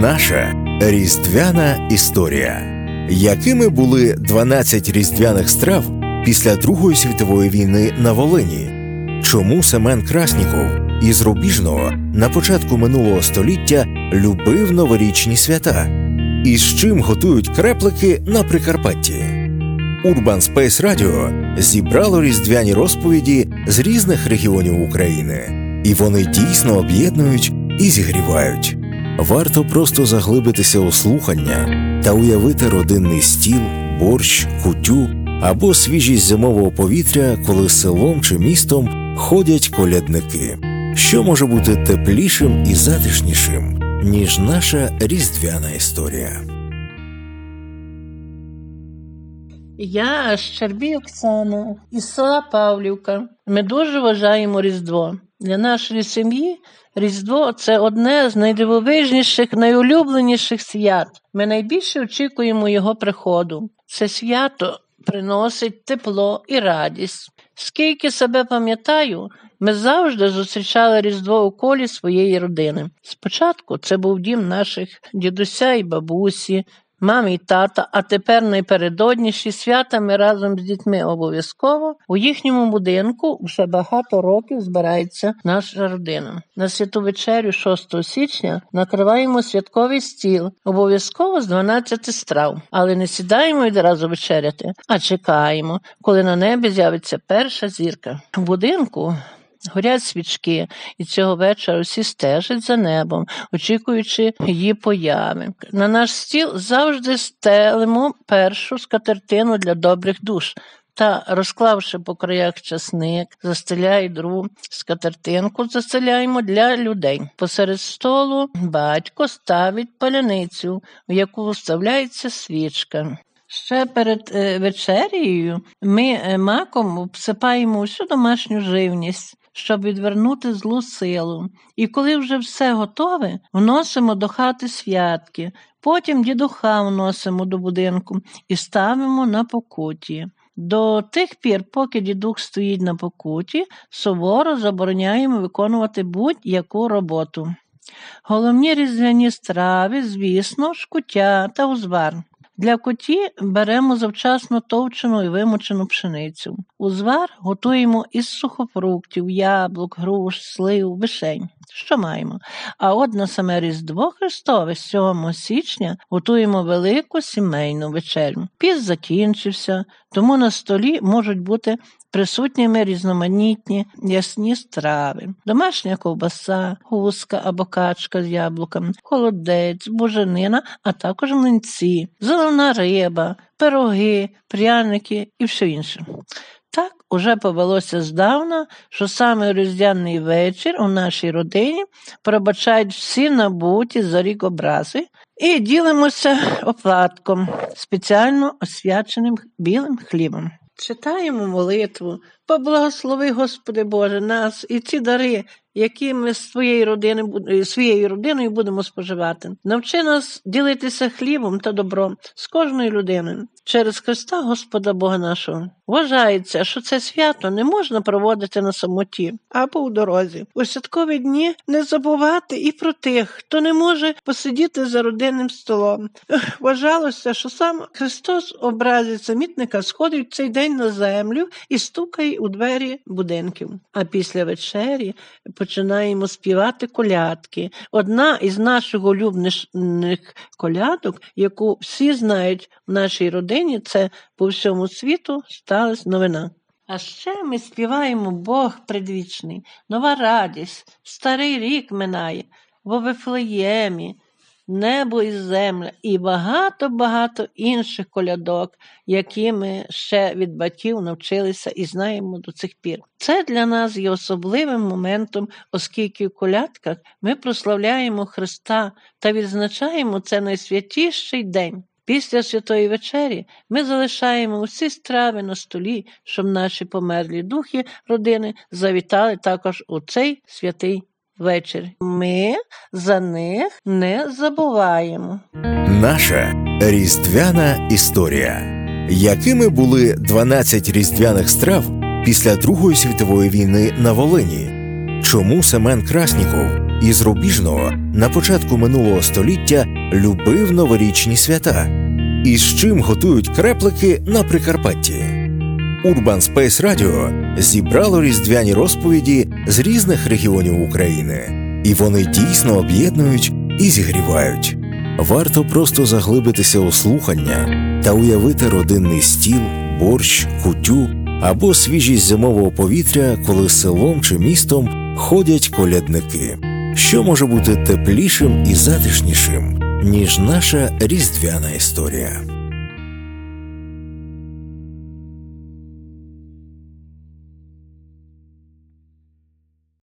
Наша різдвяна історія. Якими були 12 різдвяних страв після Другої світової війни на Волині? Чому Семен Красніков із Рубіжного на початку минулого століття любив новорічні свята? І з чим готують креплики на Прикарпатті? Urban Space Radio зібрало різдвяні розповіді з різних регіонів України, і вони дійсно об'єднують і зігрівають. Варто просто заглибитися у слухання та уявити родинний стіл, борщ, кутю або свіжість зимового повітря, коли селом чи містом ходять колядники. Що може бути теплішим і затишнішим, ніж наша різдвяна історія? Я Щербій Оксана із села Павлівка. Ми дуже вважаємо Різдво. Для нашої сім'ї Різдво це одне з найдивовижніших, найулюбленіших свят. Ми найбільше очікуємо його приходу. Це свято приносить тепло і радість. Скільки себе пам'ятаю, ми завжди зустрічали Різдво у колі своєї родини. Спочатку це був дім наших дідуся і бабусі, мамі тата, а тепер найпередодніші свята ми разом з дітьми обов'язково у їхньому будинку вже багато років збирається наша родина. На святу вечерю 6 січня накриваємо святковий стіл, обов'язково з 12 страв, але не сідаємо відразу вечеряти, а чекаємо, коли на небі з'явиться перша зірка. В будинку Горять свічки, і цього вечора всі стежать за небом, очікуючи її появи. На наш стіл завжди стелимо першу скатертину для добрих душ. Та, розклавши по краях часник, застеляй другу скатертинку, застеляємо для людей. Посеред столу батько ставить паляницю, в яку вставляється свічка. Ще перед е, вечерією ми е, маком обсипаємо всю домашню живність щоб відвернути злу силу. І коли вже все готове, вносимо до хати святки, потім дідуха вносимо до будинку і ставимо на покуті. До тих пір, поки дідух стоїть на покуті, суворо забороняємо виконувати будь-яку роботу. Головні різдвяні страви, звісно, шкуття та узвар. Для коті беремо завчасно товчену і вимочену пшеницю. Узвар готуємо із сухофруктів, яблук, груш, слив, вишень. Що маємо? А от на саме Різдво Христове 7 січня готуємо велику сімейну вечерю. Піс закінчився, тому на столі можуть бути присутніми різноманітні ясні страви, домашня ковбаса, гуска або качка з яблуками, холодець, буженина, а також млинці, зелена риба, пироги, пряники і все інше. Так уже повелося здавна, що саме різдвяний вечір у нашій родині пробачають всі набуті за рік образи і ділимося оплатком, спеціально освяченим білим хлібом. Читаємо молитву, поблагослови, Господи Боже, нас і ці дари, які ми з своєю родиною, своєю родиною будемо споживати. Навчи нас ділитися хлібом та добром з кожною людиною через Христа Господа Бога нашого. Вважається, що це свято не можна проводити на самоті або у дорозі. У святкові дні не забувати і про тих, хто не може посидіти за родинним столом. Вважалося, що сам Христос образі самітника сходить цей день на землю і стукає у двері будинків. А після вечері починаємо співати колядки. Одна із наших улюблених колядок, яку всі знають в нашій родині, це по всьому світу сталася новина. А ще ми співаємо Бог предвічний, нова радість, старий рік минає, в Вифлеємі, небо і земля, і багато-багато інших колядок, які ми ще від батьків навчилися і знаємо до цих пір. Це для нас є особливим моментом, оскільки в колядках ми прославляємо Христа та відзначаємо це найсвятіший день. Після святої вечері ми залишаємо усі страви на столі, щоб наші померлі духи родини завітали також у цей святий вечір. Ми за них не забуваємо. Наша різдвяна історія. Якими були 12 різдвяних страв після Другої світової війни на Волині? Чому Семен Красніков із Рубіжного на початку минулого століття любив новорічні свята, і з чим готують креплики на Прикарпатті. Urban Space Radio зібрало різдвяні розповіді з різних регіонів України, і вони дійсно об'єднують і зігрівають. Варто просто заглибитися у слухання та уявити родинний стіл, борщ, кутю або свіжість зимового повітря, коли селом чи містом ходять колядники. Що може бути теплішим і затишнішим, ніж наша різдвяна історія?